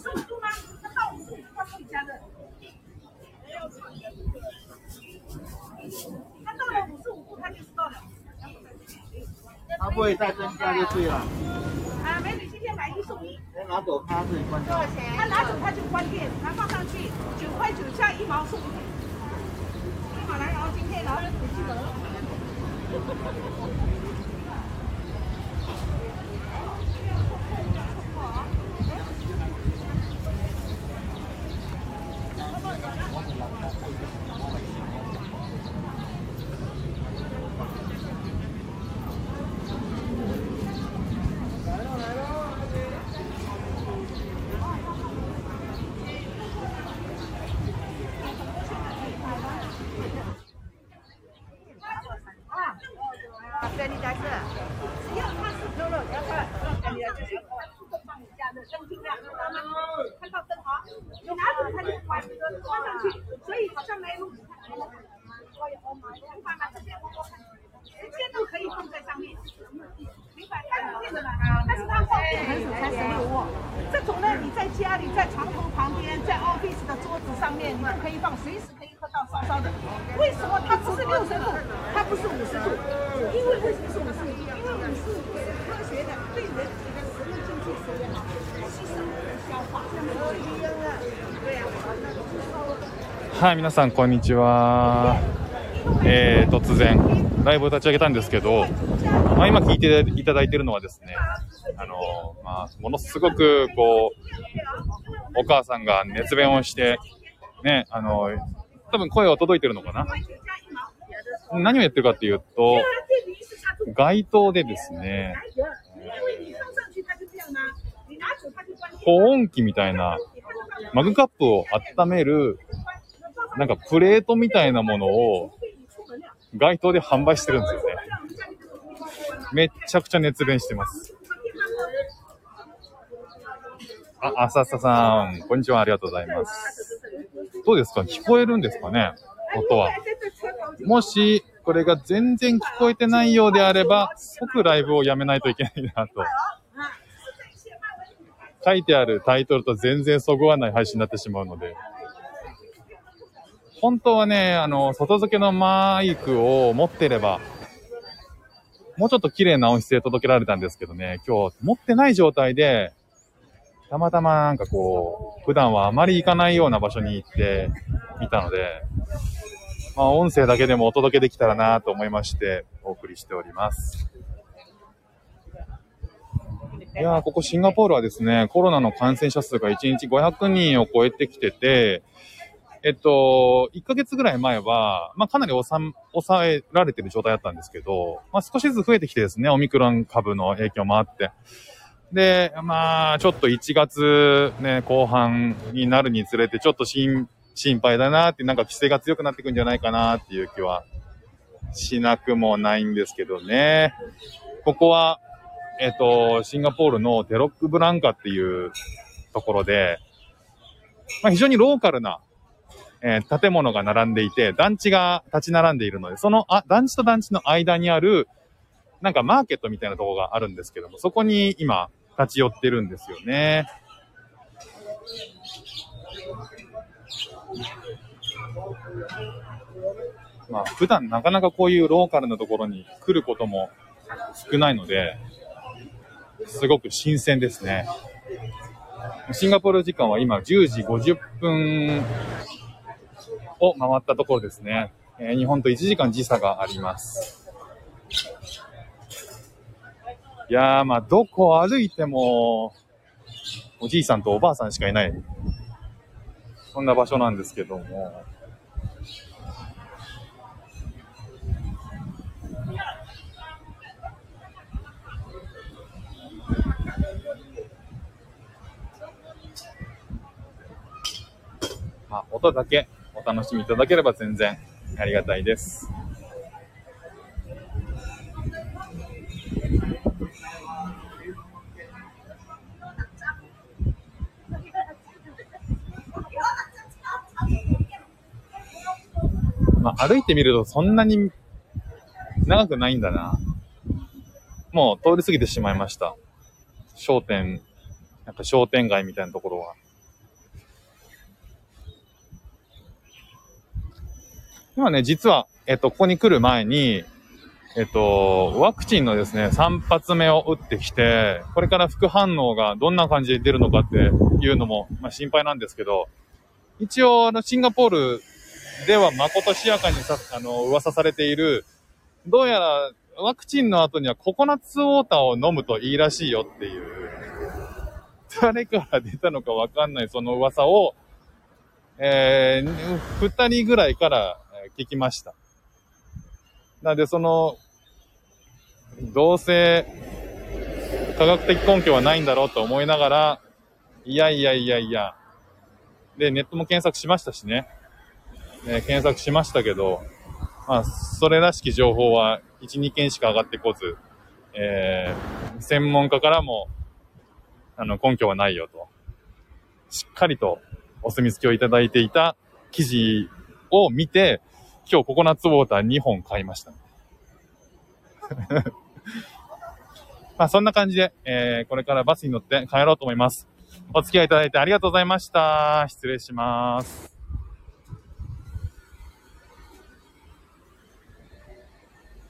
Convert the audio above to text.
十五度吗？它到五十五度它可以加热。它到了五十五度，它就是到了。它不会再增加就对了。啊，美女今天买一送一，拿走它自己关掉。他拿走他就关店，他放上去九块九加一毛送一。好来，然后今天然后记得。啊，便利加热，只要它是可乐，你要看，便利加热，放加热，灯尽量知道吗？看到灯哈，你拿走它就关关上去，所以好像没录。明白吗？这边我我看，直接都可以放在上面，明白？它是电的嘛，但是它放电很少，才十六瓦。这种呢，你在家里在床头旁边，在 office 的桌子上面，你就可以放，随时可以喝到烧烧的。为什么它不是六十度，它不是五十度？はい、皆さん、こんにちは。えー、突然、ライブを立ち上げたんですけど、まあ、今聞いていただいてるのはですね、あの、まあ、ものすごく、こう、お母さんが熱弁をして、ね、あの、多分声は届いてるのかな？何をやってるかっていうと、街頭でですね、保温器みたいな、マグカップを温める、なんかプレートみたいなものを街頭で販売してるんですよね。めっちゃくちゃ熱弁してます。あ、浅草さん、こんにちは、ありがとうございます。どうですか？聞こえるんですかね？音は。もし、これが全然聞こえてないようであれば、即ライブをやめないといけないなと。書いてあるタイトルと全然そぐわない配信になってしまうので。本当はね、あの、外付けのマイクを持ってれば、もうちょっと綺麗な音質で届けられたんですけどね、今日持ってない状態で、たまたまなんかこう、普段はあまり行かないような場所に行ってみたので、まあ音声だけでもお届けできたらなと思いまして、お送りしております。いやー、ここシンガポールはですね、コロナの感染者数が1日500人を超えてきてて、えっと、1ヶ月ぐらい前は、まあ、かなり抑えられてる状態だったんですけど、まあ、少しずつ増えてきてですね、オミクロン株の影響もあって。で、まあ、ちょっと1月ね、後半になるにつれて、ちょっと心、心配だなって、なんか規制が強くなってくんじゃないかなっていう気はしなくもないんですけどね。ここは、えっと、シンガポールのテロックブランカっていうところで、まあ、非常にローカルな、えー建物が並んでいて、団地が立ち並んでいるので、そのあ団地と団地の間にある、なんかマーケットみたいなところがあるんですけども、そこに今、立ち寄ってるんですよね。まあ、普段なかなかこういうローカルなところに来ることも少ないので、すごく新鮮ですね。シンガポール時間は今10時50分を回ったところですね。えー日本と1時間時差があります。いやー、まあ、どこ歩いても、おじいさんとおばあさんしかいない。そんな場所なんですけども。まあ、音だけお楽しみいただければ全然ありがたいです。まあ、歩いてみるとそんなに長くないんだな。もう通り過ぎてしまいました。商店、なんか商店街みたいなところは。今ね、実は、えっと、ここに来る前に、えっと、ワクチンのですね、3発目を打ってきて、これから副反応がどんな感じで出るのかっていうのも、まあ、心配なんですけど、一応、あの、シンガポールではまことしやかにさ、あの、噂されている、どうやらワクチンの後にはココナッツウォーターを飲むといいらしいよっていう、誰から出たのかわかんないその噂を、えー、二人ぐらいから聞きました。なんでその、どうせ科学的根拠はないんだろうと思いながら、いやいやいやいや、で、ネットも検索しましたしね。ね検索しましたけど、まあ、それらしき情報は1、2件しか上がってこず、えー、専門家からも、あの、根拠はないよと。しっかりとお墨付きをいただいていた記事を見て、今日ココナッツウォーター2本買いました。まあそんな感じで、えー、これからバスに乗って帰ろうと思います。お付き合いいただいてありがとうございました。失礼します。